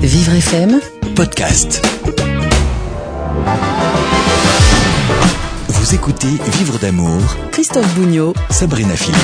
Vivre FM podcast. Vous écoutez Vivre d'amour, Christophe Bougnot Sabrina Philippe.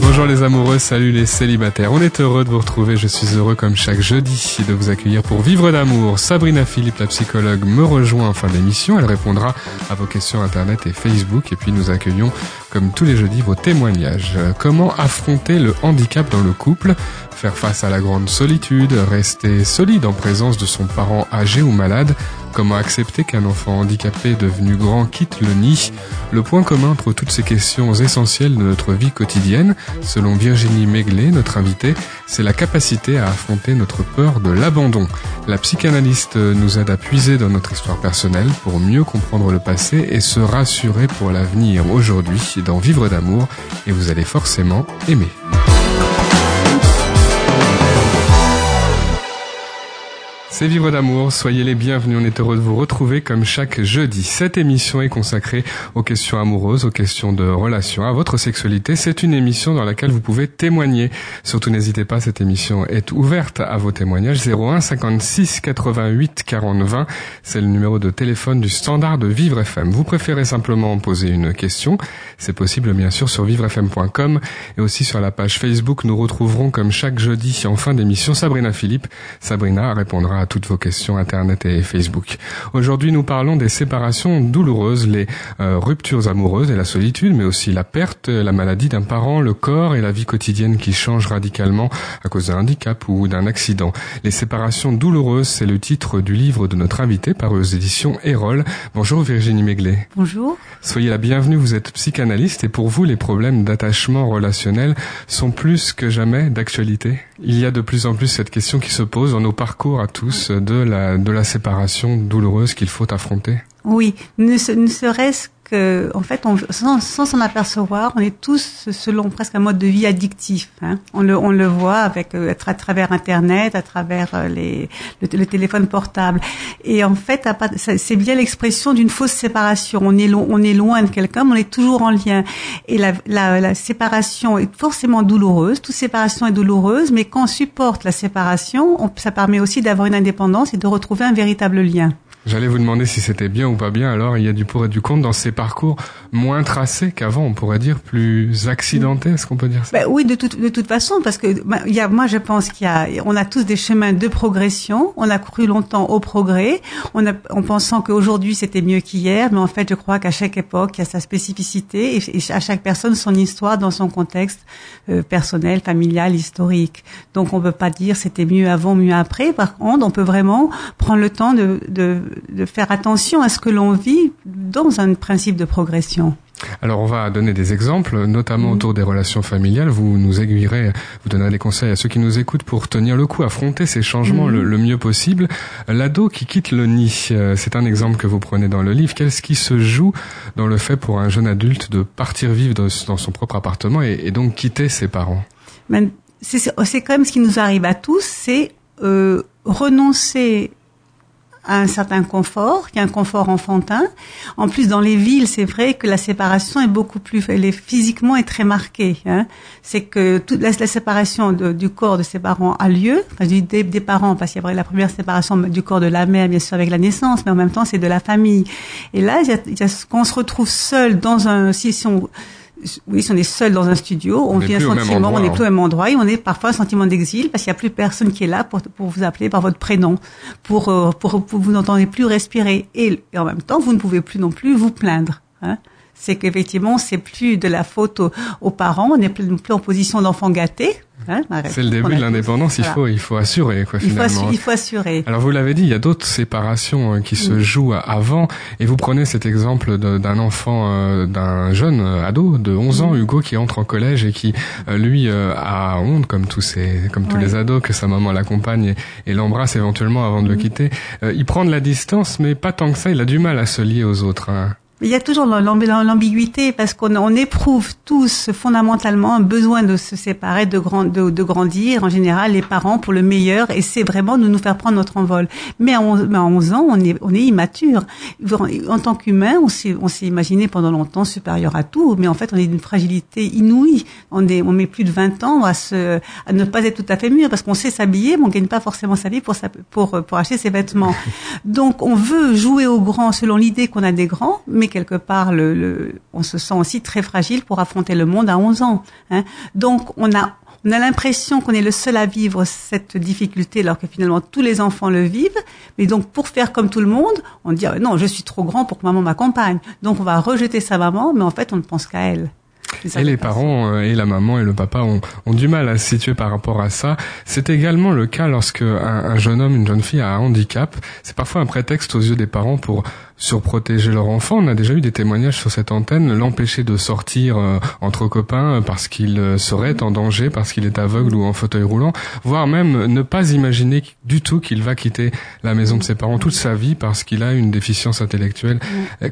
Bonjour les amoureux, salut les célibataires. On est heureux de vous retrouver. Je suis heureux comme chaque jeudi de vous accueillir pour Vivre d'amour. Sabrina Philippe, la psychologue, me rejoint en fin d'émission. Elle répondra à vos questions internet et Facebook. Et puis nous accueillons, comme tous les jeudis, vos témoignages. Comment affronter le handicap dans le couple? Faire face à la grande solitude, rester solide en présence de son parent âgé ou malade, comment accepter qu'un enfant handicapé devenu grand quitte le nid, le point commun entre toutes ces questions essentielles de notre vie quotidienne, selon Virginie Meglet, notre invitée, c'est la capacité à affronter notre peur de l'abandon. La psychanalyste nous aide à puiser dans notre histoire personnelle pour mieux comprendre le passé et se rassurer pour l'avenir aujourd'hui dans Vivre d'amour et vous allez forcément aimer. C'est Vivre d'amour, soyez les bienvenus, on est heureux de vous retrouver comme chaque jeudi. Cette émission est consacrée aux questions amoureuses, aux questions de relations, à votre sexualité. C'est une émission dans laquelle vous pouvez témoigner. Surtout n'hésitez pas, cette émission est ouverte à vos témoignages. 01 56 88 40 20, c'est le numéro de téléphone du standard de Vivre FM. Vous préférez simplement poser une question, c'est possible bien sûr sur vivrefm.com et aussi sur la page Facebook. Nous retrouverons comme chaque jeudi en fin d'émission Sabrina Philippe. Sabrina répondra à toutes vos questions Internet et Facebook. Aujourd'hui, nous parlons des séparations douloureuses, les euh, ruptures amoureuses et la solitude, mais aussi la perte, la maladie d'un parent, le corps et la vie quotidienne qui change radicalement à cause d'un handicap ou d'un accident. Les séparations douloureuses, c'est le titre du livre de notre invité paru aux éditions Erol. Bonjour Virginie Meglet. Bonjour. Soyez la bienvenue, vous êtes psychanalyste et pour vous, les problèmes d'attachement relationnel sont plus que jamais d'actualité? Il y a de plus en plus cette question qui se pose dans nos parcours à tous de la, de la séparation douloureuse qu'il faut affronter. Oui, ne, ne serait-ce en fait, on, sans s'en apercevoir, on est tous selon presque un mode de vie addictif. Hein. On, le, on le voit avec euh, à travers Internet, à travers euh, les, le, téléphone portable. Et en fait, c'est bien l'expression d'une fausse séparation. On est, on est loin de quelqu'un, mais on est toujours en lien. Et la, la, la séparation est forcément douloureuse. Toute séparation est douloureuse, mais quand on supporte la séparation, on, ça permet aussi d'avoir une indépendance et de retrouver un véritable lien. J'allais vous demander si c'était bien ou pas bien. Alors, il y a du pour et du contre dans ces parcours moins tracés qu'avant, on pourrait dire plus accidentés. Est-ce qu'on peut dire ça? Ben Oui, de toute de toute façon, parce que ben, il y a, moi, je pense qu'il y a, on a tous des chemins de progression. On a cru longtemps au progrès, on a, en pensant qu'aujourd'hui c'était mieux qu'hier, mais en fait, je crois qu'à chaque époque, il y a sa spécificité et, et, à chaque personne son histoire dans son contexte euh, personnel, familial, historique. Donc, on peut pas dire c'était mieux avant, mieux après. Par contre, on peut vraiment prendre le temps de, de de faire attention à ce que l'on vit dans un principe de progression. Alors on va donner des exemples, notamment mmh. autour des relations familiales. Vous nous aiguillerez, vous donnerez des conseils à ceux qui nous écoutent pour tenir le coup, affronter ces changements mmh. le, le, mieux possible. L'ado qui quitte le nid, c'est un exemple que vous prenez dans le livre. Qu'est-ce qui se joue dans le fait pour un jeune adulte de partir vivre dans, dans son propre appartement et, et, donc quitter ses parents? C'est quand même ce qui nous arrive à tous, c'est euh, renoncer à un certain confort, qui est un confort enfantin. En plus, dans les villes, c'est vrai que la séparation est beaucoup plus, elle est physiquement est très marquée. Hein. C'est que toute la, séparation du corps de ses parents a lieu, enfin, des, des parents, parce qu'il y a la première séparation du corps de la mère, bien sûr, avec la naissance, mais en même temps, c'est de la famille. Et là, il y a, il y a, quand on se retrouve seul dans un, si, si on, oui, si on est seul dans un studio, on, on vit un sentiment, on n'est plus au même endroit et on est parfois un sentiment d'exil parce qu'il n'y a plus personne qui est là pour, pour vous appeler par votre prénom, pour, euh, pour, pour vous n'entendez plus respirer et, et, en même temps vous ne pouvez plus non plus vous plaindre. Hein c'est qu'effectivement, c'est plus de la faute aux, aux parents, on n'est plus, plus en position d'enfant gâté. Hein, c'est le début de l'indépendance, il faut il faut assurer quoi il finalement. Faut il faut assurer. Alors vous l'avez dit, il y a d'autres séparations euh, qui se jouent avant et vous prenez cet exemple d'un enfant euh, d'un jeune euh, ado de 11 ans Hugo qui entre en collège et qui lui a honte comme tous ces comme tous les ados que sa maman l'accompagne et, et l'embrasse éventuellement avant de le quitter. il prend de la distance mais pas tant que ça, il a du mal à se lier aux autres. Hein. Il y a toujours l'ambiguïté parce qu'on on éprouve tous fondamentalement un besoin de se séparer, de, de, grandir. En général, les parents pour le meilleur et c'est vraiment de nous faire prendre notre envol. Mais à 11, mais à 11 ans, on est, on est immature. En tant qu'humain, on s'est, on s'est imaginé pendant longtemps supérieur à tout, mais en fait, on est d'une fragilité inouïe. On, est, on met plus de 20 ans à, se, à ne pas être tout à fait mûr parce qu'on sait s'habiller, mais on gagne pas forcément sa vie pour, pour, pour acheter ses vêtements. Donc, on veut jouer au grand selon l'idée qu'on a des grands, mais quelque part, le, on se sent aussi très fragile pour affronter le monde à 11 ans. Hein. Donc, on a on a l'impression qu'on est le seul à vivre cette difficulté alors que finalement tous les enfants le vivent. Mais donc pour faire comme tout le monde, on dit non, je suis trop grand pour que maman m'accompagne. Donc on va rejeter sa maman, mais en fait on ne pense qu'à elle. Et les parents euh, et la maman et le papa ont, ont, du mal à se situer par rapport à ça. C'est également le cas lorsque un, jeune homme, une jeune fille a un handicap. C'est parfois un prétexte aux yeux des parents pour surprotéger leur enfant. On a déjà eu des témoignages sur cette antenne, l'empêcher de sortir euh, entre copains parce qu'il euh, serait en danger, parce qu'il est aveugle ou en fauteuil roulant, voire même ne pas imaginer du tout qu'il va quitter la maison de ses parents toute sa vie parce qu'il a une déficience intellectuelle.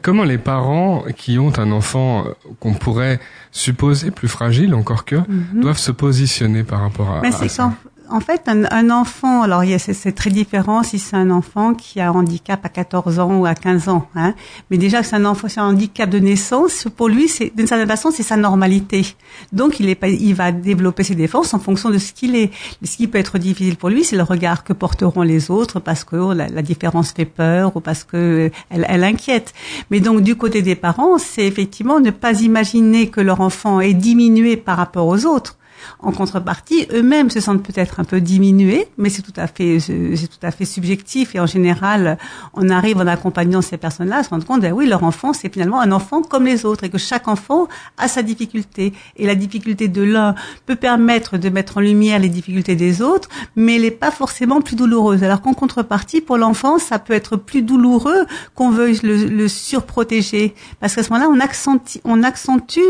Comment les parents qui ont un enfant qu'on pourrait supposés plus fragiles encore que, mhm. doivent se positionner par rapport à, Mais à ça en fait, un, enfant, alors c'est très différent si c'est un enfant qui a un handicap à 14 ans ou à 15 ans. Hein. Mais déjà, c'est un enfant, c'est un handicap de naissance. Pour lui, c'est d'une certaine façon, c'est sa normalité. Donc, il, est, il va développer ses défenses en fonction de ce qu'il est. Ce qui peut être difficile pour lui, c'est le regard que porteront les autres parce que oh, la, différence fait peur ou parce que elle, elle inquiète. Mais donc, du côté des parents, c'est effectivement ne pas imaginer que leur enfant est diminué par rapport aux autres en contrepartie, eux-mêmes se sentent peut-être un peu diminués, mais c'est tout à fait, c'est tout à fait subjectif. Et en général, on arrive en accompagnant ces personnes-là à se rendre compte, ben oui, leur enfant, c'est finalement un enfant comme les autres, et que chaque enfant a sa difficulté. Et la difficulté de l'un peut permettre de mettre en lumière les difficultés des autres, mais elle n'est pas forcément plus douloureuse. Alors qu'en contrepartie, pour l'enfant, ça peut être plus douloureux qu'on veuille le, le surprotéger, parce qu'à ce moment-là, on accentue, on accentue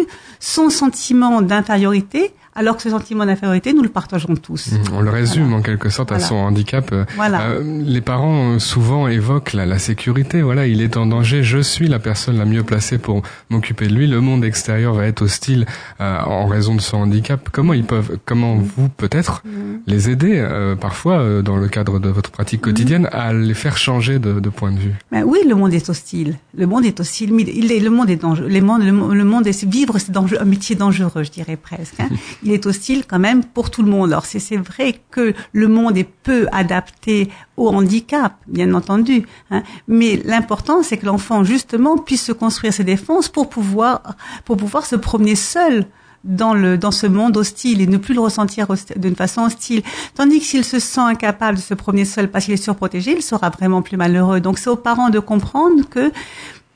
son sentiment d'infériorité alors que ce sentiment d'infériorité, nous le partageons tous. Mmh, on le résume en quelque sorte à son handicap. Euh, euh, les parents euh, souvent évoquent la, sécurité. Voilà, il est en danger. Je suis la personne la mieux placée pour m'occuper de lui. Le monde extérieur va être hostile en raison de son handicap. Comment ils peuvent, comment mmh. vous peut-être mmh. les aider parfois dans le cadre de votre pratique quotidienne à les faire changer de, point de vue? Ben Oui, le monde est hostile. Le monde est hostile. Il est, le monde est dangereux. Le monde, le, monde est vivre, c'est un métier dangereux, je dirais presque. Hein. il est hostile quand même pour tout le monde. Alors c'est vrai que le monde est peu adapté au handicap, bien entendu, hein. mais l'important c'est que l'enfant justement puisse se construire ses défenses pour pouvoir pour pouvoir se promener seul dans le dans ce monde hostile et ne plus le ressentir d'une façon hostile. Tandis que s'il se sent incapable de se promener seul parce qu'il est surprotégé, il sera vraiment plus malheureux. Donc c'est aux parents de comprendre que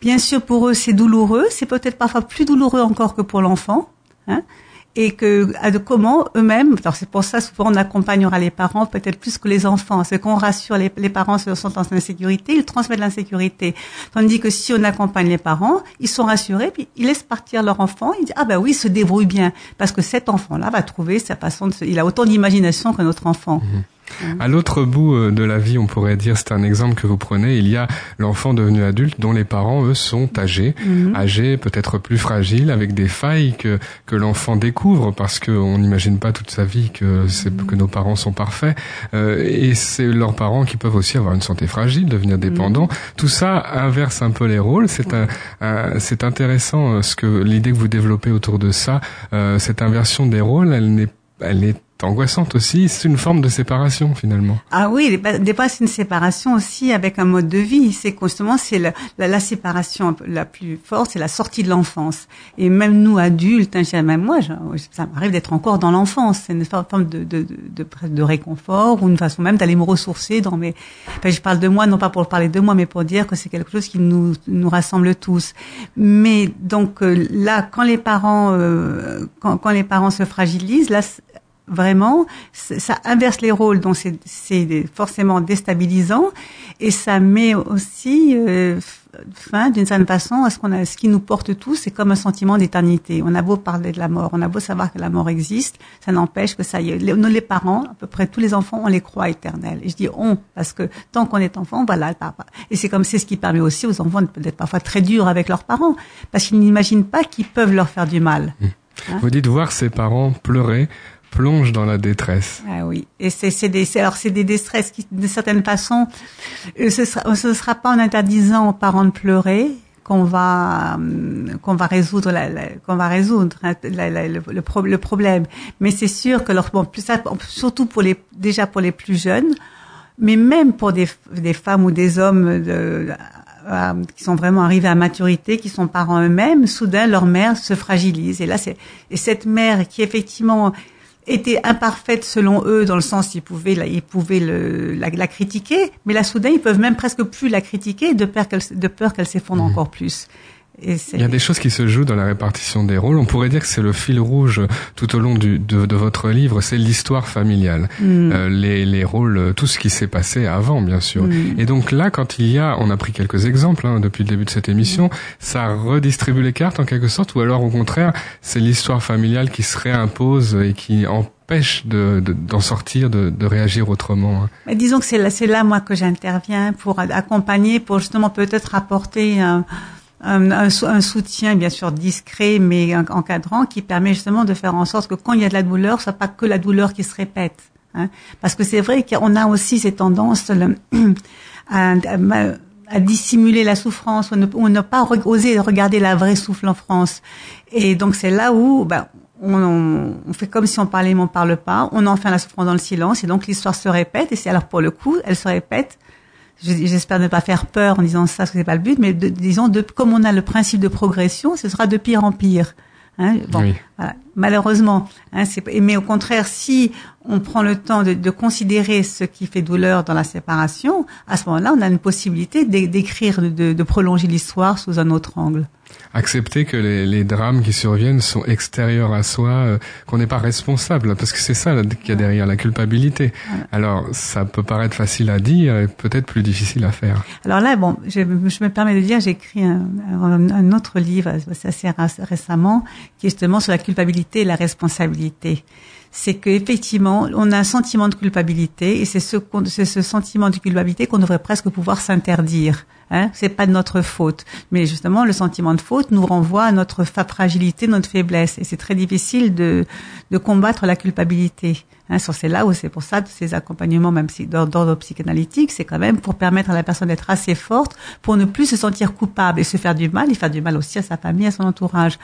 bien sûr pour eux c'est douloureux, c'est peut-être parfois plus douloureux encore que pour l'enfant. Hein et que comment eux-mêmes, alors c'est pour ça souvent on accompagnera les parents peut-être plus que les enfants, c'est qu'on rassure les, parents sont en insécurité, ils transmettent l'insécurité, tandis que si on accompagne les parents, ils sont rassurés puis ils laissent partir leur enfant, ils disent ah ben oui, il se débrouille bien parce que cet enfant-là va trouver sa façon de, il a autant d'imagination que notre enfant. Mhm. À l'autre bout euh, de la vie, on pourrait dire, c'est un exemple que vous prenez, il y a l'enfant devenu adulte dont les parents, eux, sont âgés, mhm. âgés, peut-être plus fragiles, avec des failles que, que l'enfant découvre parce qu'on n'imagine pas toute sa vie que, c'est, que nos parents sont parfaits. Euh, et c'est leurs parents qui peuvent aussi avoir une santé fragile, devenir mhm. dépendants. Tout ça inverse un peu les rôles. C'est, un, c'est intéressant euh, ce que l'idée que vous développez autour de ça. cette inversion des rôles, elle n'est elle est angoissante aussi. C'est une forme de séparation finalement. Ah oui, des fois c'est une séparation aussi avec un mode de vie. C'est constamment c'est la, séparation la plus forte, c'est la sortie de l'enfance. Et même nous adultes, hein, même moi, ça m'arrive d'être encore dans l'enfance. C'est une forme de, réconfort ou une façon même d'aller me ressourcer dans mes. Enfin, je parle de moi non pas pour parler de moi, mais pour dire que c'est quelque chose qui nous rassemble tous. Mais donc euh, là, quand les parents euh, quand les parents se fragilisent, là vraiment, ça inverse les rôles, donc c'est forcément déstabilisant et ça met aussi, euh, fin, d'une certaine façon, ce qu'on a, ce qui nous porte tous, c'est comme un sentiment d'éternité. On a beau parler de la mort, on a beau savoir que la mort existe, ça n'empêche que ça y est. Les, les parents, à peu près tous les enfants, on les croit éternels. Et je dis on parce que tant qu'on est enfant, voilà. Et c'est comme c'est ce qui permet aussi aux enfants d'être parfois très durs avec leurs parents, parce qu'ils n'imaginent pas qu'ils peuvent leur faire du mal. Mmh. Hein? Vous dites voir ses parents pleurer plonge dans la détresse. Ah oui, et c'est des alors c'est des détresses qui de certaine façon euh, ce sera ce sera pas en interdisant aux parents de pleurer qu'on va euh, qu'on va résoudre la, qu'on va résoudre hein, le, le, le, problème mais c'est sûr que leur bon ça, surtout pour les déjà pour les plus jeunes mais même pour des des femmes ou des hommes de, euh, qui sont vraiment arrivés à maturité, qui sont parents eux-mêmes, soudain leur mère se fragilise. Et là, c'est et cette mère qui effectivement était imparfaite selon eux dans le sens ils pouvaient la, ils pouvaient le, la, la, critiquer, mais là soudain ils peuvent même presque plus la critiquer de peur qu'elle de peur qu'elle s'effondre mmh. encore plus. Il y a des choses qui se jouent dans la répartition des rôles. On pourrait dire que c'est le fil rouge tout au long du, de, de, votre livre, c'est l'histoire familiale, mm. euh, les, les, rôles, tout ce qui s'est passé avant, bien sûr. Mm. Et donc là, quand il y a, on a pris quelques exemples hein, depuis le début de cette émission, mm. ça redistribue les cartes en quelque sorte, ou alors au contraire, c'est l'histoire familiale qui se réimpose et qui empêche de, d'en sortir, de, de, réagir autrement. Hein. Mais disons que c'est là, c'est là moi que j'interviens pour accompagner, pour justement peut-être apporter un un, soutien bien sûr discret mais encadrant qui permet justement de faire en sorte que quand il y a de la douleur, ce soit pas que la douleur qui se répète. Hein. Parce que c'est vrai qu'on a aussi ces tendances à, dissimuler la souffrance ou ne, pas oser regarder la vraie souffrance. Et donc c'est là où ben, on, on, fait comme si on parlait mais on parle pas. On enferme la souffrance dans le silence et donc l'histoire se répète. Et c'est alors pour le coup, elle se répète j'espère ne pas faire peur en disant ça, parce que c'est pas le but, mais de, disons, de, comme on a le principe de progression, ce sera de pire en pire. Hein, bon, voilà. malheureusement, hein, mais au contraire, si on prend le temps de, de, considérer ce qui fait douleur dans la séparation, à ce moment-là, on a une possibilité d'écrire, de, de prolonger l'histoire sous un autre angle accepter que les, les, drames qui surviennent sont extérieurs à soi, euh, qu'on n'est pas responsable, parce que c'est ça qu'il y a derrière la culpabilité. Alors ça peut paraître facile à dire et peut-être plus difficile à faire. Alors là, bon, je, je me permets de dire, j'ai écrit un, un, autre livre assez récemment, qui est justement sur la culpabilité et la responsabilité c'est qu'effectivement, on a un sentiment de culpabilité et c'est ce, c'est ce sentiment de culpabilité qu'on devrait presque pouvoir s'interdire. Hein, c'est pas de notre faute, mais justement le sentiment de faute nous renvoie à notre fragilité, notre faiblesse, et c'est très difficile de, de combattre la culpabilité. Hein, c'est là où c'est pour ça ces accompagnements, même si d'ordre psychanalytique, c'est quand même pour permettre à la personne d'être assez forte pour ne plus se sentir coupable et se faire du mal, et faire du mal aussi à sa famille, à son entourage.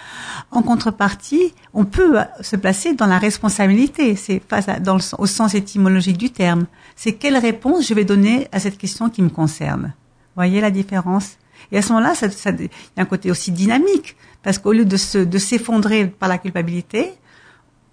En contrepartie, on peut se placer dans la responsabilité, c'est face dans le, au sens étymologique du terme. C'est quelle réponse je vais donner à cette question qui me concerne? Voyez la différence Et à ce moment-là, ça, ça, il y a un côté aussi dynamique, parce qu'au lieu de, se, de s'effondrer par la culpabilité,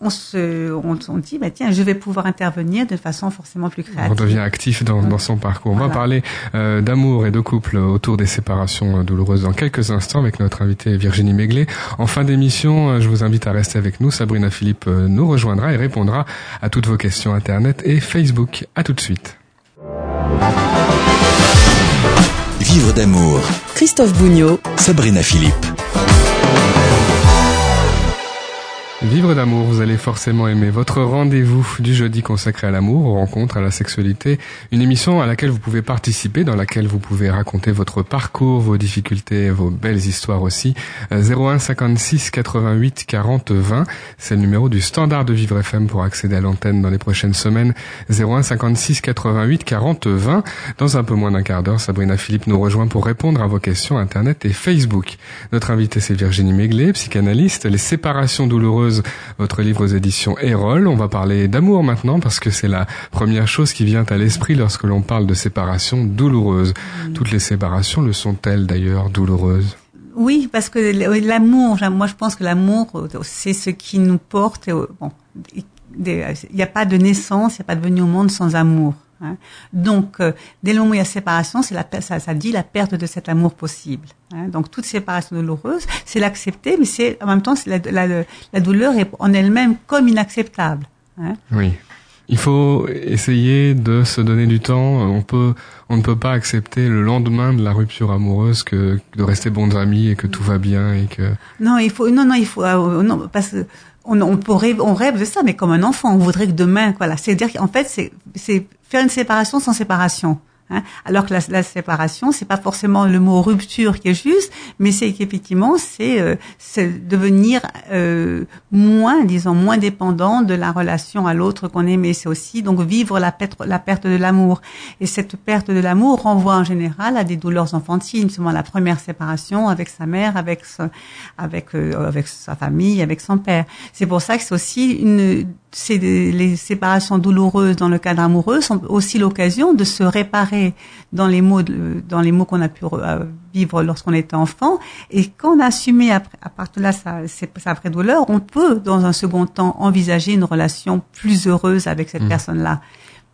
on se, on, on dit, bah, tiens, je vais pouvoir intervenir de façon forcément plus créative. On devient actif dans, dans son parcours. On va parler euh, d'amour et de couple autour des séparations douloureuses dans quelques instants avec notre invitée Virginie Méglé. En fin d'émission, euh, je vous invite à rester avec nous. Sabrina Philippe euh, nous rejoindra et répondra à toutes vos questions Internet et Facebook. À tout de suite. Vivre d'amour. Christophe Bougnot. Sabrina Philippe. Vivre d'amour, vous allez forcément aimer votre rendez-vous du jeudi consacré à l'amour, aux rencontres, à la sexualité, une émission à laquelle vous pouvez participer, dans laquelle vous pouvez raconter votre parcours, vos difficultés, vos belles histoires aussi. 01 56 88 40 20, c'est le numéro du standard de Vivre FM pour accéder à l'antenne dans les prochaines semaines. 01 56 88 40 20. Dans un peu moins d'un quart d'heure, Sabrina Philippe nous rejoint pour répondre à vos questions Internet et Facebook. Notre invitée c'est Virginie Méglé, psychanalyste. Les séparations douloureuses votre livre aux éditions Erol. On va parler d'amour maintenant parce que c'est la première chose qui vient à l'esprit lorsque l'on parle de séparation douloureuse. Toutes les séparations le sont-elles d'ailleurs douloureuses? Oui, parce que l'amour, moi je pense que l'amour, c'est ce qui nous porte. Bon, il n'y a pas de naissance, il n'y a pas de venue au monde sans amour. Hein. Donc, euh, dès le moment où il y a séparation, c'est la, ça, ça dit la perte de cet amour possible. Hein. Donc, toute séparation douloureuse, c'est l'accepter, mais c'est en même temps, la, la, la, douleur est en elle-même comme inacceptable. Hein. Oui. Il faut essayer de se donner du temps. On peut, on ne peut pas accepter le lendemain de la rupture amoureuse que de rester bons amis et que tout va bien et que. Non, il faut, non, non, il faut, euh, non, parce que on, on, pourrait, on rêve de ça, mais comme un enfant, on voudrait que demain, voilà. C'est-à-dire qu'en fait, c'est, c'est faire une séparation sans séparation. Hein. Alors que la, la séparation, c'est pas forcément le mot rupture qui est juste, mais c'est qu'effectivement, c'est euh, devenir euh, moins, disons, moins dépendant de la relation à l'autre qu'on aimait. C'est aussi donc vivre la perte, la perte de l'amour. Et cette perte de l'amour renvoie en général à des douleurs enfantines, seulement la première séparation avec sa mère, avec avec euh, avec sa famille, avec son père. C'est pour ça que c'est aussi une c'est les séparations douloureuses dans le cadre amoureux sont aussi l'occasion de se réparer dans les mots dans les mots qu'on a pu euh, vivre lorsqu'on était enfant et quand on a assumé à partir de là sa, sa vraie douleur, on peut dans un second temps envisager une relation plus heureuse avec cette mmh. personne-là.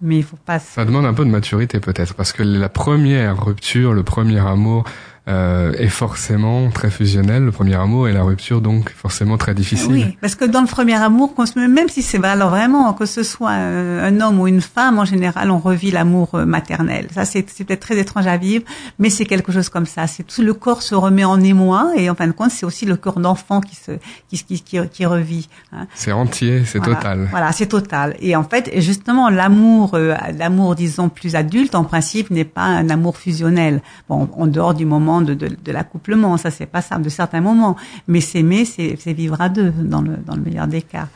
Mais il faut pas. Ça demande un peu de maturité peut-être parce que la première rupture, le premier amour, euh, est forcément très fusionnel, le premier amour, et la rupture donc forcément très difficile. Oui, parce que dans le premier amour, même si c'est alors vraiment que ce soit un homme ou une femme, en général, on revit l'amour euh, maternel. Ça, c'est peut-être très étrange à vivre, mais c'est quelque chose comme ça. C'est tout le corps se remet en émoi, et en fin de compte, c'est aussi le corps d'enfant qui se qui, qui, qui, qui revit. Hein. C'est entier, c'est total. Voilà, c'est total. Et en fait, justement, l'amour, euh, l'amour, disons plus adulte, en principe, n'est pas un amour fusionnel. Bon, en dehors du moment de, de, de l'accouplement, ça c'est pas ça, de certains moments. Mais s'aimer, c'est vivre à deux, dans le, dans le meilleur des cas.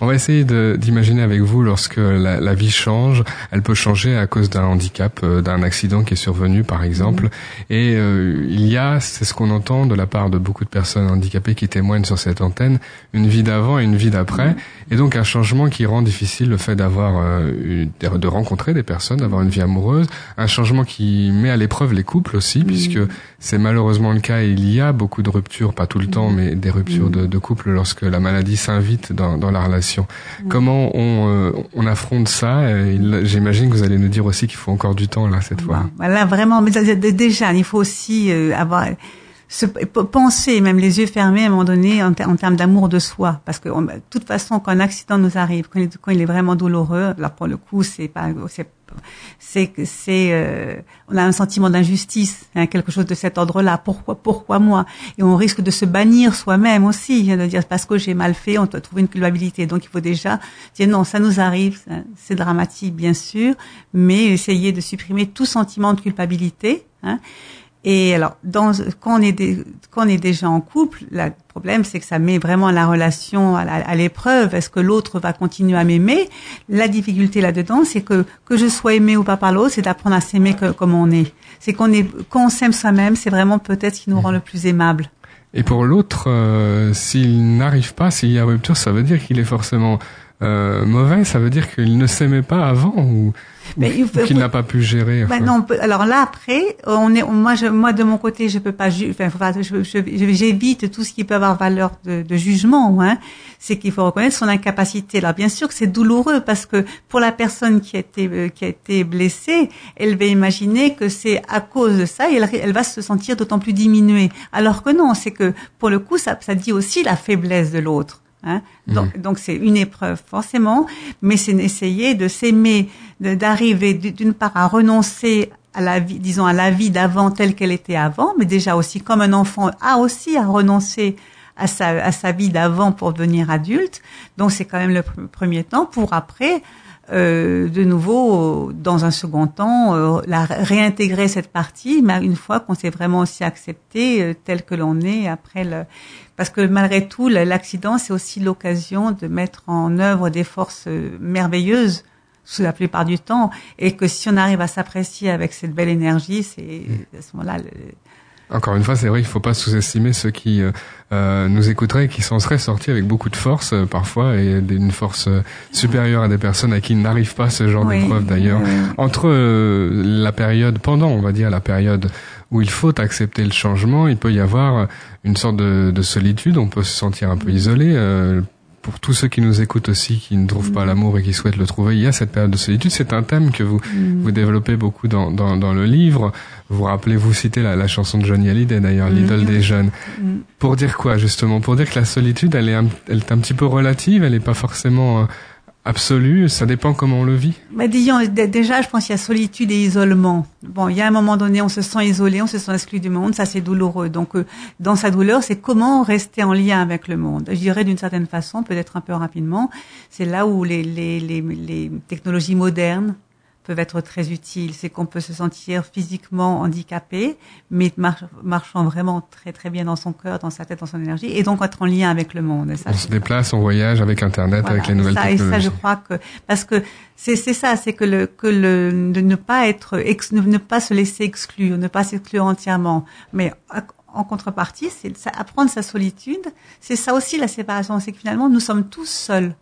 On va essayer d'imaginer avec vous lorsque la, la, vie change, elle peut changer à cause d'un handicap, euh, d'un accident qui est survenu par exemple. Mm-hmm. Et euh, il y a, c'est ce qu'on entend de la part de beaucoup de personnes handicapées qui témoignent sur cette antenne, une vie d'avant et une vie d'après. Mm-hmm. Et donc un changement qui rend difficile le fait d'avoir, euh, de rencontrer des personnes, d'avoir une vie amoureuse. Un changement qui met à l'épreuve les couples aussi, mm-hmm. puisque c'est malheureusement le cas. Il y a beaucoup de ruptures, pas tout le temps, mais des ruptures de, de couple lorsque la maladie s'invite dans, dans, la relation. Comment on, euh, on affronte ça? J'imagine que vous allez nous dire aussi qu'il faut encore du temps là cette fois. Voilà, vraiment. Mais déjà, il faut aussi euh, avoir se penser, même les yeux fermés à un moment donné, en, termes d'amour de soi, parce que de toute façon, quand un accident nous arrive, quand il, quand il est vraiment douloureux, là pour le coup, c'est pas, c'est c'est c'est euh, on a un sentiment d'injustice, hein, quelque chose de cet ordre-là. Pourquoi pourquoi moi? Et on risque de se bannir soi-même aussi, hein, de dire parce que j'ai mal fait, on doit trouver une culpabilité. Donc il faut déjà dire non, ça nous arrive, c'est dramatique bien sûr, mais essayer de supprimer tout sentiment de culpabilité. Hein, et alors, dans, quand, on est quand on est déjà en couple, le problème, c'est que ça met vraiment la relation à l'épreuve. Est-ce que l'autre va continuer à m'aimer? La difficulté là-dedans, c'est que que je sois aimé ou pas par l'autre, c'est d'apprendre à s'aimer comme on est. C'est qu'on est, quand on s'aime soi-même, c'est vraiment peut-être ce qui nous rend le plus aimable. Et pour l'autre, euh, s'il n'arrive pas, s'il y a rupture, ça veut dire qu'il est forcément euh, mauvais. Ça veut dire qu'il ne s'aimait pas avant ou mais qu'il n'a pas pu gérer. Ben non, alors là après, on est, moi, je, moi de mon côté, je peux pas, enfin, j'évite tout ce qui peut avoir valeur de, de jugement. Hein. C'est qu'il faut reconnaître son incapacité. Alors bien sûr que c'est douloureux parce que pour la personne qui a été euh, qui a été blessée, elle va imaginer que c'est à cause de ça, et elle, elle va se sentir d'autant plus diminuée. Alors que non, c'est que pour le coup, ça, ça dit aussi la faiblesse de l'autre. Hein. Donc, donc c'est une épreuve forcément, mais c'est essayer de s'aimer, d'arriver d'une part à renoncer à la vie, disons à la vie d'avant telle qu'elle était avant, mais déjà aussi comme un enfant a aussi à renoncer à sa, à sa vie d'avant pour devenir adulte. Donc c'est quand même le premier temps pour après euh, de nouveau, dans un second temps, euh, la, réintégrer cette partie, mais une fois qu'on s'est vraiment aussi accepté euh, tel que l'on est après le, parce que malgré tout, l'accident, c'est aussi l'occasion de mettre en œuvre des forces euh, merveilleuses sous la plupart du temps, et que si on arrive à s'apprécier avec cette belle énergie, c'est à ce moment-là. Encore une fois, c'est vrai qu'il ne faut pas sous-estimer ceux qui euh, euh, nous écouteraient et qui s'en seraient sortis avec beaucoup de force parfois et d'une force supérieure à des personnes à qui n'arrive pas ce genre d'épreuve d'ailleurs. Entre la période, pendant on va dire la période où il faut accepter le changement, il peut y avoir une sorte de, de solitude, on peut se sentir un peu isolé. Euh, pour tous ceux qui nous écoutent aussi, qui ne trouvent pas mm. l'amour et qui souhaitent le trouver, il y a cette période de solitude. C'est un thème que vous mm. vous développez beaucoup dans, dans, dans, le livre. Vous rappelez, vous citez la, la chanson de Johnny Hallyday d'ailleurs, mm. l'idole des jeunes. Pour dire quoi justement? Pour dire que la solitude, elle est un, elle est un petit peu relative, elle n'est pas forcément absolu Ça dépend comment on le vit? Bah, disons, Déjà, je pense qu'il y a solitude et isolement. Bon, il y a un moment donné, on se sent isolé, on se sent exclu du monde, ça c'est douloureux. Donc, euh, dans sa douleur, c'est comment rester en lien avec le monde. Je dirais d'une certaine façon, peut-être un peu rapidement, c'est là où les, les, les, les technologies modernes peuvent être très utiles. C'est qu'on peut se sentir physiquement handicapé, mais marchant vraiment très très bien dans son cœur, dans sa tête, dans son énergie, et donc être en lien avec le monde. on se déplace, on voyage avec Internet, avec les nouvelles technologies. Et ça, je crois que parce que c'est c'est ça, c'est que le que le de ne pas être ne, pas se laisser exclure, ne pas s'exclure entièrement, mais en contrepartie, c'est apprendre sa solitude. C'est ça aussi la séparation, c'est que finalement nous sommes tous seuls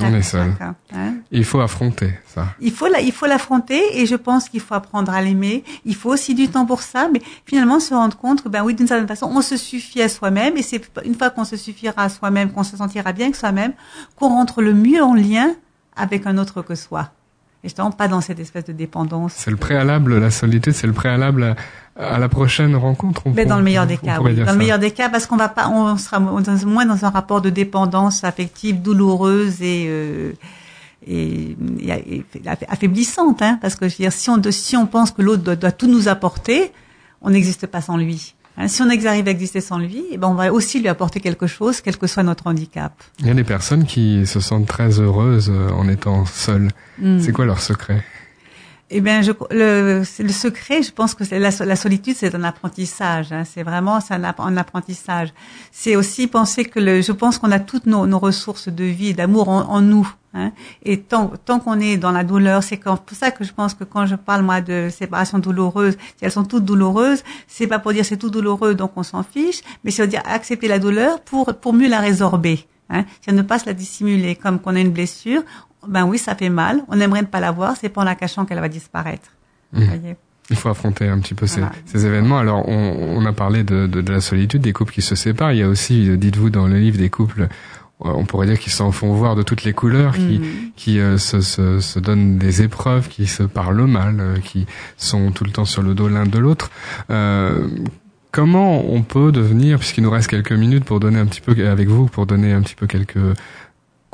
on est seul. Hein. Il faut affronter ça. Il faut il faut l'affronter et je pense qu'il faut apprendre à l'aimer. Il faut aussi du temps pour ça, mais finalement se rendre compte que ben oui, d'une certaine façon, on se suffit à soi-même et c'est une fois qu'on se suffira à soi-même, qu'on se sentira bien que soi-même, qu'on rentre le mieux en lien avec un autre que soi et justement pas dans cette espèce de dépendance. C'est le préalable, la solitude, c'est le préalable à, la prochaine rencontre. Mais dans le meilleur des cas, oui. Dans le meilleur des cas, parce qu'on va pas, on sera moins dans un rapport de dépendance affective douloureuse et euh, et, et, affaiblissante, hein, parce que je veux dire, si on, si on pense que l'autre doit, doit tout nous apporter, on n'existe pas sans lui. Hein, si on arrive à exister sans lui, eh ben on va aussi lui apporter quelque chose, quel que soit notre handicap. Il y a des personnes qui se sentent très heureuses euh, en étant seules. Hmm. C'est quoi leur secret? Eh bien, je, le, le secret, je pense que c'est la, la, solitude, c'est un apprentissage. Hein, c'est vraiment c'est un, un, apprentissage. C'est aussi penser que le, je pense qu'on a toutes nos, nos, ressources de vie et d'amour en, en, nous. Hein, et tant, tant qu'on est dans la douleur, c'est pour ça que je pense que quand je parle moi de séparation douloureuse, si elles sont toutes douloureuses, c'est pas pour dire c'est tout douloureux donc on s'en fiche, mais c'est dire accepter la douleur pour pour mieux la résorber. Hein, c'est ne pas se la dissimuler comme qu'on a une blessure ben oui, ça fait mal. On aimerait ne pas la voir. C'est pas en la cachant qu'elle va disparaître. Mmh. Il faut affronter un petit peu ces, ces événements. Alors, on, on a parlé de, de, de, la solitude, des couples qui se séparent. Il y a aussi, dites-vous, dans le livre, des couples, euh, on pourrait dire qu'ils s'en font voir de toutes les couleurs, qui, mmh. qui euh, se, se, se, donnent des épreuves, qui se parlent mal, euh, qui sont tout le temps sur le dos l'un de l'autre. Euh, comment on peut devenir, puisqu'il nous reste quelques minutes pour donner un petit peu avec vous, pour donner un petit peu quelques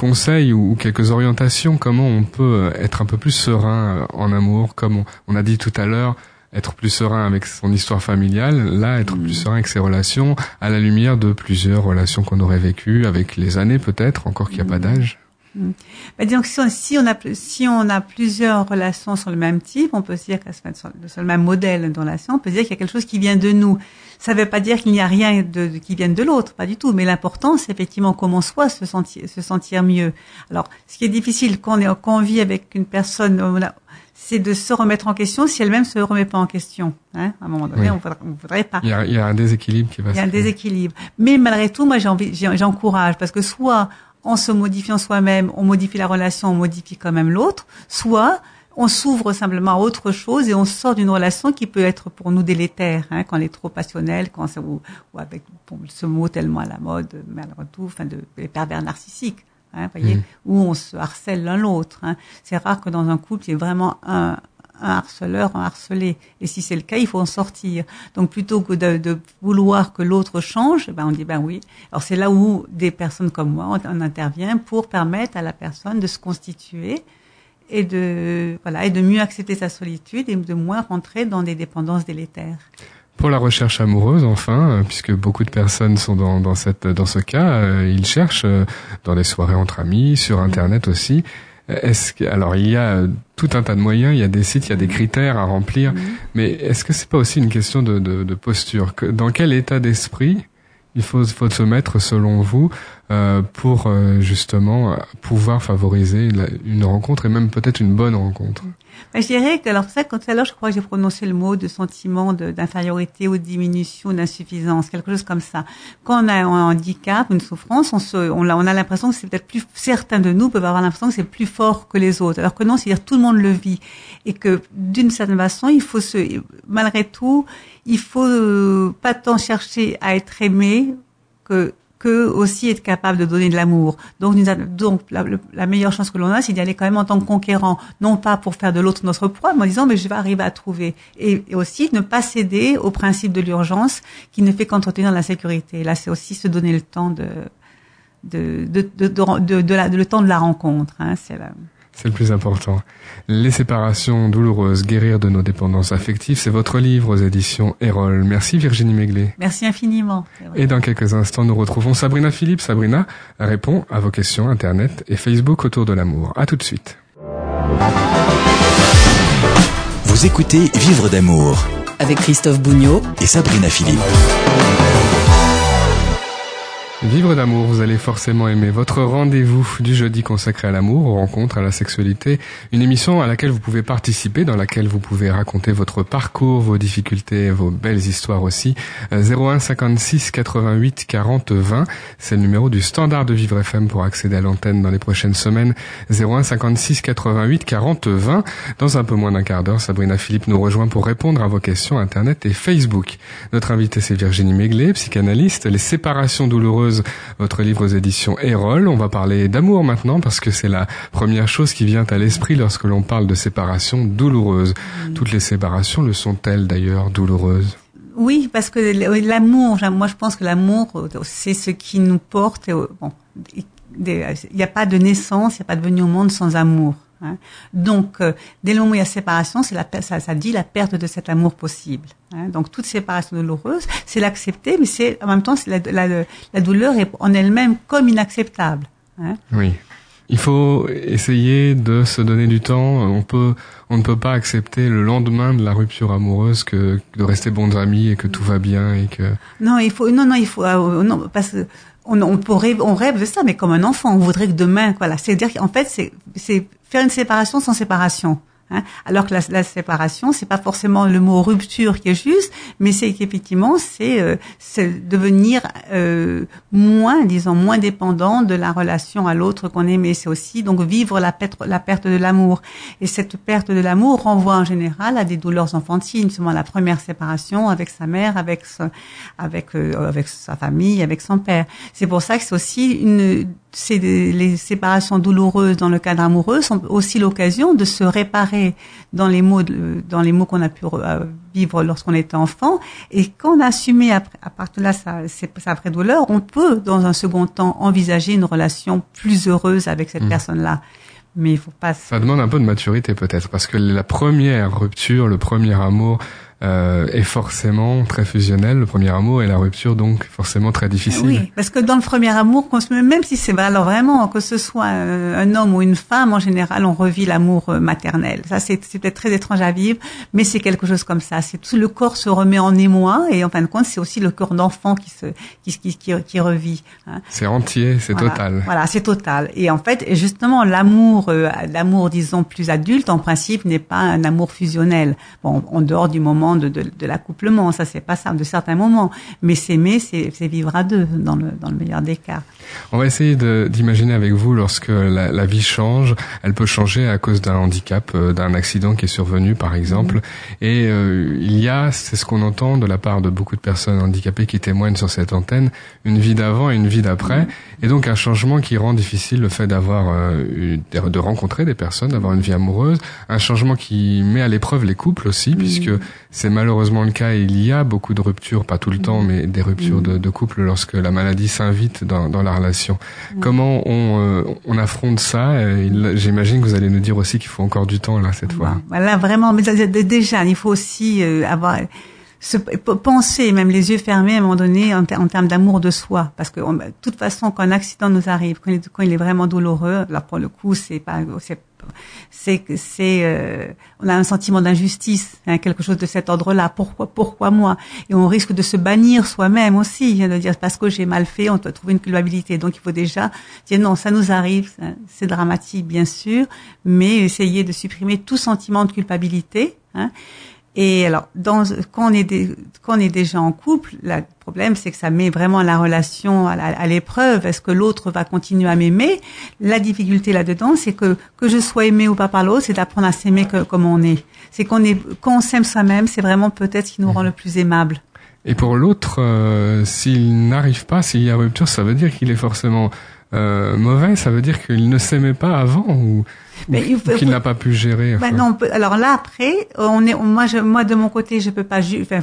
conseils ou, quelques orientations comment on peut être un peu plus serein euh, en amour, comme on, a dit tout à l'heure, être plus serein avec son histoire familiale, là être plus mm. serein avec ses relations, à la lumière de plusieurs relations qu'on aurait vécues avec les années peut-être, encore qu'il n'y a pas mm. d'âge. Bah, disons que si on, a si on a plusieurs relations sur le même type, on peut se dire que sur le même modèle de relation, on peut dire qu'il y a quelque chose qui vient de nous. Ça ne veut pas dire qu'il n'y a rien de, qui vienne de l'autre, pas du tout. Mais l'important, c'est effectivement comment soit se sentir, se sentir mieux. Alors, ce qui est difficile quand on, est, quand on vit avec une personne, c'est de se remettre en question si elle-même se remet pas en question. Hein à un moment donné, on, ne voudrait pas. Il y, a, il y, a, un déséquilibre qui va. Il y a un déséquilibre. Mais malgré tout, moi, j'ai envie, j'encourage parce que soit en se modifiant soi-même, on modifie la relation, on modifie quand même l'autre, soit on s'ouvre simplement à autre chose et on sort d'une relation qui peut être pour nous délétère, hein, quand elle est trop passionnelle, quand ou, ou avec ce mot tellement à la mode, malgré tout, enfin de les pervers narcissiques, hein, voyez, mm. où on se harcèle l'un l'autre. Hein. C'est rare que dans un couple il y ait vraiment un, un harceleur, un harcelé. Et si c'est le cas, il faut en sortir. Donc plutôt que de, vouloir que l'autre change, ben on dit ben oui. Alors c'est là où des personnes comme moi on, intervient pour permettre à la personne de se constituer et de voilà et de mieux accepter sa solitude et de moins rentrer dans des dépendances délétères. Pour la recherche amoureuse, enfin, euh, puisque beaucoup de personnes sont dans, dans cette dans ce cas, euh, ils cherchent euh, dans des soirées entre amis, sur Internet aussi. Est-ce que, alors il y a tout un tas de moyens, il y a des sites, il y a des critères à remplir, mais est-ce que c'est pas aussi une question de, de, de posture Dans quel état d'esprit il faut, faut se mettre, selon vous, euh, pour euh, justement pouvoir favoriser une rencontre et même peut-être une bonne rencontre? Ben, Je dirais que, alors ça, quand alors je crois que j'ai prononcé le mot de sentiment d'infériorité ou de diminution, d'insuffisance, quelque chose comme ça. Quand on a un handicap, une souffrance, on, se, on, a, on a l'impression que c'est peut-être plus, certains de nous peuvent avoir l'impression que c'est plus fort que les autres, alors que non, c'est-à-dire tout le monde le vit et que d'une certaine façon, il faut se, malgré tout, il faut euh, pas tant chercher à être aimé que que aussi être capable de donner de l'amour. Donc, donc la, meilleure chance que l'on a, c'est d'y aller quand même en tant que conquérant, non pas pour faire de l'autre notre proie, mais en disant mais je vais arriver à trouver. Et, aussi ne pas céder au principe de l'urgence qui ne fait qu'entretenir la sécurité. Là, c'est aussi se donner le temps de de, de, de, de, de la, le temps de la rencontre. Hein, c'est c'est le plus important. Les séparations douloureuses, guérir de nos dépendances affectives, c'est votre livre aux éditions Erol. Merci Virginie Méglé. Merci infiniment. Et dans quelques instants, nous retrouvons Sabrina Philippe. Sabrina répond à vos questions Internet et Facebook autour de l'amour. À tout de suite. Vous écoutez Vivre d'amour avec Christophe Bougnot et Sabrina Philippe. Vivre d'amour, vous allez forcément aimer votre rendez-vous du jeudi consacré à l'amour, aux rencontres, à la sexualité, une émission à laquelle vous pouvez participer, dans laquelle vous pouvez raconter votre parcours, vos difficultés, vos belles histoires aussi. 01 56 88 40 20, c'est le numéro du standard de Vivre FM pour accéder à l'antenne dans les prochaines semaines. 01 56 88 40 20. Dans un peu moins d'un quart d'heure, Sabrina Philippe nous rejoint pour répondre à vos questions Internet et Facebook. Notre invitée c'est Virginie Méglé, psychanalyste. Les séparations douloureuses votre livre aux éditions Erol. On va parler d'amour maintenant parce que c'est la première chose qui vient à l'esprit lorsque l'on parle de séparation douloureuse. Mm. Toutes les séparations le sont-elles d'ailleurs douloureuses? Oui, parce que l'amour, moi je pense que l'amour, c'est ce qui nous porte. Bon, il n'y a pas de naissance, il n'y a pas de venue au monde sans amour. Hein. Donc, euh, dès le moment où il y a séparation, c'est la, ça, ça dit la perte de cet amour possible. Hein. Donc, toute séparation douloureuse, c'est l'accepter, mais c'est en même temps, la, la, la, douleur est en elle-même comme inacceptable. Hein. Oui. Il faut essayer de se donner du temps. On peut, on ne peut pas accepter le lendemain de la rupture amoureuse que de rester bons amis et que tout va bien et que. Non, il faut, non, non, il faut, euh, non, parce que on, on, pourrait, on rêve de ça, mais comme un enfant, on voudrait que demain, voilà, c'est-à-dire qu'en fait, c'est, c'est faire une séparation sans séparation. Hein. Alors que la, la séparation, c'est pas forcément le mot rupture qui est juste, mais c'est qu'effectivement, c'est euh, devenir euh, moins, disons, moins dépendant de la relation à l'autre qu'on aimait. C'est aussi donc vivre la perte, la perte de l'amour. Et cette perte de l'amour renvoie en général à des douleurs enfantines, souvent la première séparation avec sa mère, avec avec euh, avec sa famille, avec son père. C'est pour ça que c'est aussi une c'est les séparations douloureuses dans le cadre amoureux sont aussi l'occasion de se réparer dans les mots dans les mots qu'on a pu euh, vivre lorsqu'on était enfant et qu'on a assumé à partir de là sa, sa vraie douleur, on peut dans un second temps envisager une relation plus heureuse avec cette mmh. personne-là. Mais il faut pas. Ça demande un peu de maturité peut-être parce que la première rupture, le premier amour euh, est forcément très fusionnel. Le premier amour et la rupture, donc forcément très difficile. Oui, parce que dans le premier amour, même si c'est alors vraiment que ce soit un homme ou une femme, en général, on revit l'amour euh, maternel. Ça, c'est peut-être très étrange à vivre, mais c'est quelque chose comme ça. C'est tout le corps se remet en émoi, et en fin de compte, c'est aussi le corps d'enfant qui se qui, qui, qui, qui revit. Hein. C'est entier, c'est total. Voilà, c'est total. Et en fait, justement, l'amour, euh, l'amour, disons plus adulte, en principe, n'est pas un amour fusionnel. Bon, en dehors du moment de, de, l'accouplement, ça c'est pas ça, de certains moments. Mais s'aimer, c'est vivre à deux, dans le, dans le meilleur des cas. On va essayer d'imaginer avec vous lorsque la, la, vie change, elle peut changer à cause d'un handicap, euh, d'un accident qui est survenu par exemple. Mhm. Et euh, il y a, c'est ce qu'on entend de la part de beaucoup de personnes handicapées qui témoignent sur cette antenne, une vie d'avant et une vie d'après. Mhm. Et donc un changement qui rend difficile le fait d'avoir, euh, de rencontrer des personnes, d'avoir une vie amoureuse. Un changement qui met à l'épreuve les couples aussi, puisque c'est malheureusement le cas. Il y a beaucoup de ruptures, pas tout le temps, mais des ruptures de, de couple lorsque la maladie s'invite dans, dans, la relation. Comment on, euh, on affronte ça? J'imagine que vous allez nous dire aussi qu'il faut encore du temps là cette fois. Voilà, vraiment. Mais déjà, il faut aussi euh, avoir se penser, même les yeux fermés à un moment donné, en, termes d'amour de soi, parce que de toute façon, quand un accident nous arrive, quand il, quand il est vraiment douloureux, là pour le coup, c'est pas, c'est c'est euh, on a un sentiment d'injustice, hein, quelque chose de cet ordre-là. Pourquoi pourquoi moi? Et on risque de se bannir soi-même aussi, de dire parce que j'ai mal fait, on doit trouver une culpabilité. Donc il faut déjà dire non, ça nous arrive, c'est dramatique bien sûr, mais essayer de supprimer tout sentiment de culpabilité. Hein, et alors, dans, quand, on est quand on est déjà en couple, le problème, c'est que ça met vraiment la relation à l'épreuve. Est-ce que l'autre va continuer à m'aimer? La difficulté là-dedans, c'est que que je sois aimé ou pas par l'autre, c'est d'apprendre à s'aimer comme on est. C'est qu'on est, quand on s'aime soi-même, c'est vraiment peut-être ce qui nous rend le plus aimable. Et pour l'autre, euh, s'il n'arrive pas, s'il y a rupture, ça veut dire qu'il est forcément euh, mauvais, ça veut dire qu'il ne s'aimait pas avant ou, Mais il faut- qu'il n'a pas pu gérer. Enfin. non, alors là après, on est, moi, je, moi de mon côté, je peux pas, ju- enfin,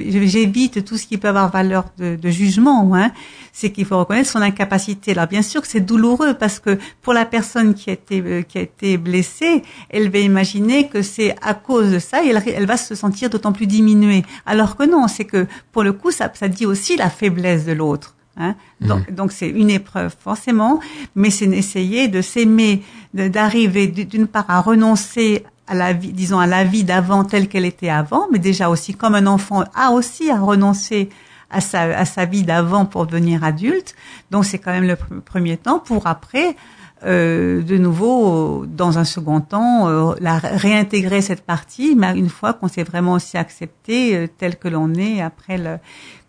j'évite tout ce qui peut avoir valeur de, de jugement. Hein. C'est qu'il faut reconnaître son incapacité. Alors bien sûr que c'est douloureux parce que pour la personne qui a été euh, qui a été blessée, elle va imaginer que c'est à cause de ça, et elle, elle va se sentir d'autant plus diminuée. Alors que non, c'est que pour le coup, ça, ça dit aussi la faiblesse de l'autre. Hein donc, donc c'est une épreuve forcément, mais c'est essayer de s'aimer, d'arriver d'une part à renoncer à la vie, disons à la vie d'avant telle qu'elle était avant, mais déjà aussi comme un enfant a aussi à renoncer à sa, à sa vie d'avant pour devenir adulte. Donc c'est quand même le pr- premier temps pour après. Euh, de nouveau, dans un second temps, euh, la, réintégrer cette partie, mais une fois qu'on s'est vraiment aussi accepté euh, tel que l'on est après le,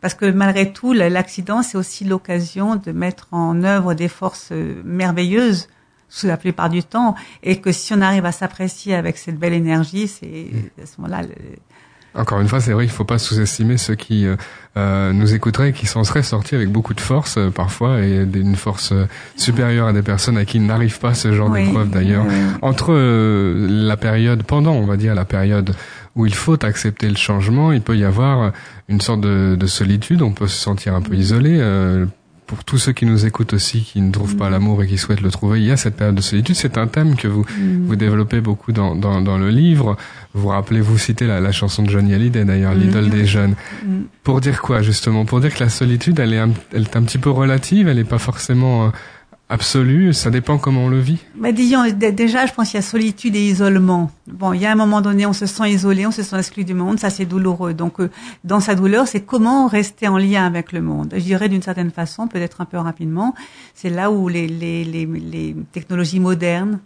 parce que malgré tout, l'accident, c'est aussi l'occasion de mettre en œuvre des forces euh, merveilleuses sous la plupart du temps, et que si on arrive à s'apprécier avec cette belle énergie, c'est à ce moment-là. Encore une fois, c'est vrai qu'il faut pas sous-estimer ceux qui euh, euh, nous écouteraient et qui s'en seraient sortis avec beaucoup de force euh, parfois et d'une force euh, supérieure à des personnes à qui ils n'arrivent pas ce genre Oui. d'épreuve d'ailleurs. Oui. Entre la période, pendant on va dire la période où il faut accepter le changement, il peut y avoir une sorte de, de solitude, on peut se sentir un peu isolé. Pour tous ceux qui nous écoutent aussi, qui ne trouvent pas l'amour et qui souhaitent le trouver, il y a cette période de solitude. C'est un thème que vous vous développez beaucoup dans, dans, dans le livre. Vous rappelez, vous citez la, la chanson de Johnny Hallyday d'ailleurs, l'idole des jeunes. Mm. Pour dire quoi justement? Pour dire que la solitude, elle est un, elle est un petit peu relative, elle n'est pas forcément euh, absolue. Ça dépend comment on le vit. Bah, disons, déjà, je pense qu'il y a solitude et isolement. Bon, il y a un moment donné, on se sent isolé, on se sent exclu du monde, ça c'est douloureux. Donc, euh, dans sa douleur, c'est comment rester en lien avec le monde. Je dirais d'une certaine façon, peut-être un peu rapidement, c'est là où les, les, les, les technologies modernes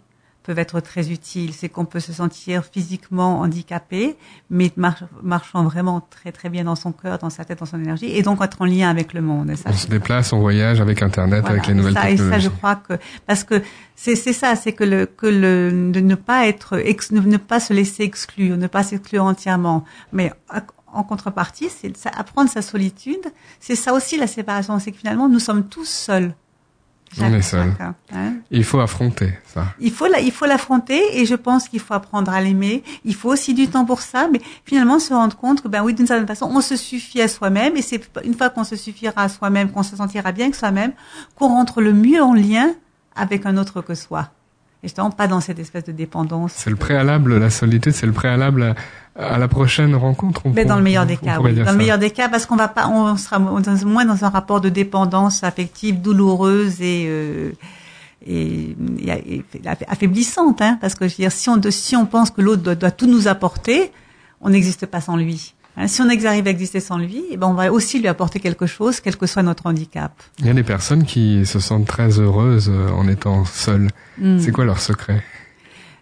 peuvent être très utiles. C'est qu'on peut se sentir physiquement handicapé, mais march- marchant vraiment très très bien dans son cœur, dans sa tête, dans son énergie, et donc être en lien avec le monde. Et ça, On se déplace, on voyage avec Internet, voilà, avec les nouvelles et ça, et technologies. ça, je crois que parce que c'est ça, c'est que le que le de ne pas être ex, ne, ne pas se laisser exclure, ne pas s'exclure entièrement, mais à- en contrepartie, c'est apprendre sa solitude. C'est ça aussi la séparation, c'est que finalement nous sommes tous seuls. On est hein. Il faut affronter ça. Il faut la, il faut l'affronter et je pense qu'il faut apprendre à l'aimer. Il faut aussi du temps pour ça, mais finalement se rendre compte que ben oui, d'une certaine façon, on se suffit à soi-même et c'est une fois qu'on se suffira à soi-même, qu'on se sentira bien que soi-même, qu'on rentre le mieux en lien avec un autre que soi. Et justement, pas dans cette espèce de dépendance. C'est le préalable, la solitude, c'est le préalable à, à la prochaine rencontre. on Mais pour- dans le meilleur des cas, oui. Dans le meilleur des cas, parce qu'on va pas, on sera moins dans un rapport de dépendance affective douloureuse et euh, et, et- et affaiblissante, hein, parce que je veux dire, si on si on pense que l'autre doit, doit tout nous apporter, on n'existe pas sans lui. Hein, si on arrive à exister sans lui, eh ben on va aussi lui apporter quelque chose, quel que soit notre handicap. Il y a des personnes qui se sentent très heureuses euh, en étant seules. Mm. C'est quoi leur secret?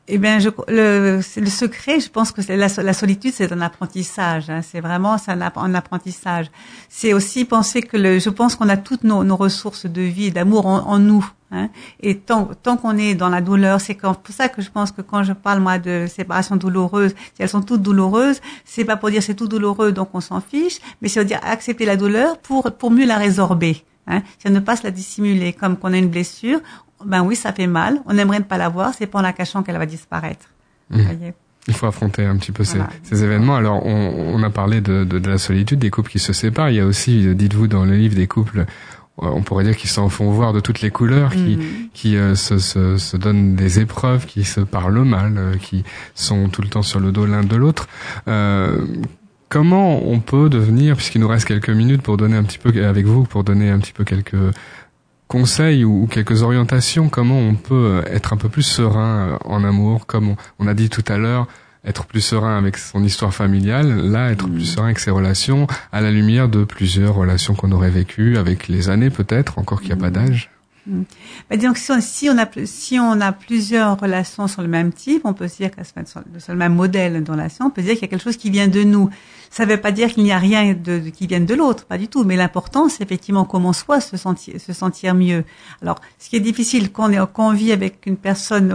Eh bien, je, le, secret, je pense que c'est la, la solitude, c'est un apprentissage. Hein, c'est vraiment un, un apprentissage. C'est aussi penser que le, je pense qu'on a toutes nos, nos ressources de vie d'amour en, en nous. Hein, et tant, tant qu'on est dans la douleur, c'est pour ça que je pense que quand je parle moi de séparation douloureuse, si elles sont toutes douloureuses, c'est pas pour dire c'est tout douloureux donc on s'en fiche, mais c'est dire accepter la douleur pour pour mieux la résorber. Hein, c'est ne pas se la dissimuler comme qu'on a une blessure. Ben oui, ça fait mal. On aimerait ne pas la voir. C'est pas en la cachant qu'elle va disparaître. Vous voyez Il faut affronter un petit peu ces, Voilà. ces événements. Alors, on, on a parlé de, de, de la solitude, des couples qui se séparent. Il y a aussi, dites-vous, dans le livre, des couples, euh, on pourrait dire, qui s'en font voir de toutes les couleurs, qui, Mhm. qui euh, se, se, se donnent des épreuves, qui se parlent mal, euh, qui sont tout le temps sur le dos l'un de l'autre. Euh, comment on peut devenir, puisqu'il nous reste quelques minutes pour donner un petit peu avec vous, pour donner un petit peu quelques conseils ou, ou quelques orientations, comment on peut euh, être un peu plus serein euh, en amour, comme on, on a dit tout à l'heure, être plus serein avec son histoire familiale, là, être plus serein avec ses relations, à la lumière de plusieurs relations qu'on aurait vécues, avec les années peut-être, encore qu'il n'y a pas d'âge. Ben, disons que si on, si on a si on a plusieurs relations sur le même type, on peut se dire que sur, sur le même modèle de relation, on peut dire qu'il y a quelque chose qui vient de nous. Ça ne veut pas dire qu'il n'y a rien de, de- qui vienne de l'autre, pas du tout. Mais l'important, c'est effectivement comment soi se sentir, se sentir mieux. Alors, ce qui est difficile quand on, est, quand on vit avec une personne,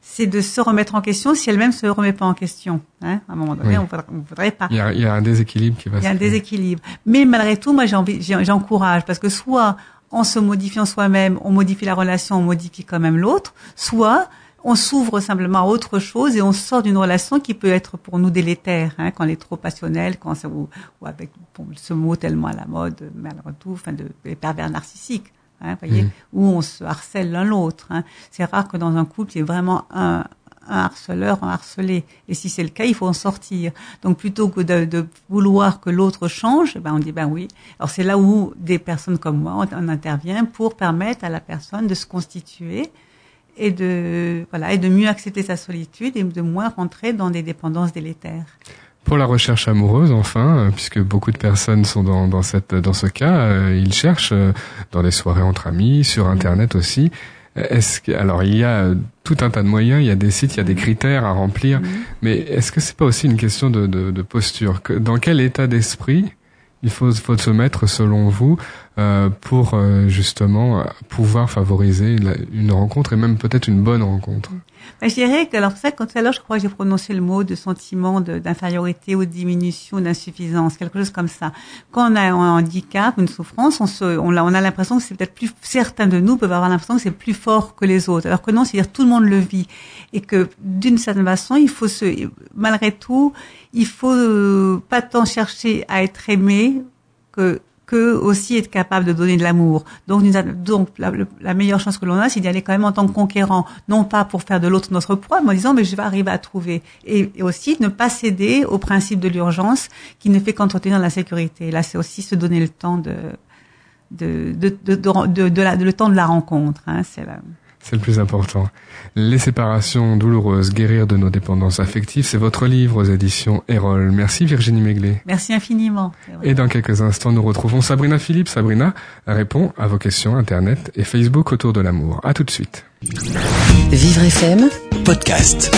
c'est de se remettre en question si elle-même se remet pas en question. Hein à un moment donné, Oui. on voudrait, on voudrait pas. Il y a, il y a un déséquilibre qui va Il y a se un déséquilibre. Mais malgré tout, moi, j'ai envie, j'encourage parce que soit en se modifiant soi-même, on modifie la relation, on modifie quand même l'autre, soit on s'ouvre simplement à autre chose et on sort d'une relation qui peut être pour nous délétère, hein, quand elle est trop passionnelle, quand ou, ou avec ce mot tellement à la mode, malgré tout, enfin, de, les pervers narcissiques, hein, voyez, mmh. où on se harcèle l'un l'autre. Hein. C'est rare que dans un couple, il y ait vraiment un, un harceleur, un harcelé. Et si c'est le cas, il faut en sortir. Donc plutôt que de, vouloir que l'autre change, ben on dit ben oui. Alors c'est là où des personnes comme moi, on, on, intervient pour permettre à la personne de se constituer et de voilà et de mieux accepter sa solitude et de moins rentrer dans des dépendances délétères. Pour la recherche amoureuse, enfin, euh, puisque beaucoup de personnes sont dans, dans cette dans ce cas, euh, ils cherchent euh, dans des soirées entre amis, sur Internet aussi. Est-ce que alors il y a tout un tas de moyens, il y a des sites, il y a des critères à remplir, mm-hmm. mais est-ce que c'est pas aussi une question de, de, de posture? Dans quel état d'esprit il faut, faut se mettre, selon vous, pour euh, justement pouvoir favoriser une rencontre et même peut-être une bonne rencontre ben, Je dirais que, alors ça, quand à l'heure, je crois que j'ai prononcé le mot de sentiment d'infériorité ou de diminution, d'insuffisance, quelque chose comme ça. Quand on a un handicap, une souffrance, on, se, on, a, on a l'impression que c'est peut-être plus, certains de nous peuvent avoir l'impression que c'est plus fort que les autres, alors que non, c'est-à-dire tout le monde le vit. Et que d'une certaine façon, il faut se, malgré tout, il faut euh, pas tant chercher à être aimé que aussi être capable de donner de l'amour. Donc, donc la, meilleure chance que l'on a, c'est d'y aller quand même en tant que conquérant, non pas pour faire de l'autre notre proie, mais en disant mais je vais arriver à trouver, et, et aussi ne pas céder au principe de l'urgence qui ne fait qu'entretenir la sécurité. Là, c'est aussi se donner le temps de de de de, de, de, la, le temps de la rencontre. Hein, c'est c'est le plus important. Les séparations douloureuses, guérir de nos dépendances affectives, c'est votre livre aux éditions Erol. Merci Virginie Meglet. Merci infiniment. Et dans quelques instants, nous retrouvons Sabrina Philippe. Sabrina répond à vos questions Internet et Facebook autour de l'amour. À tout de suite. Vivre FM podcast.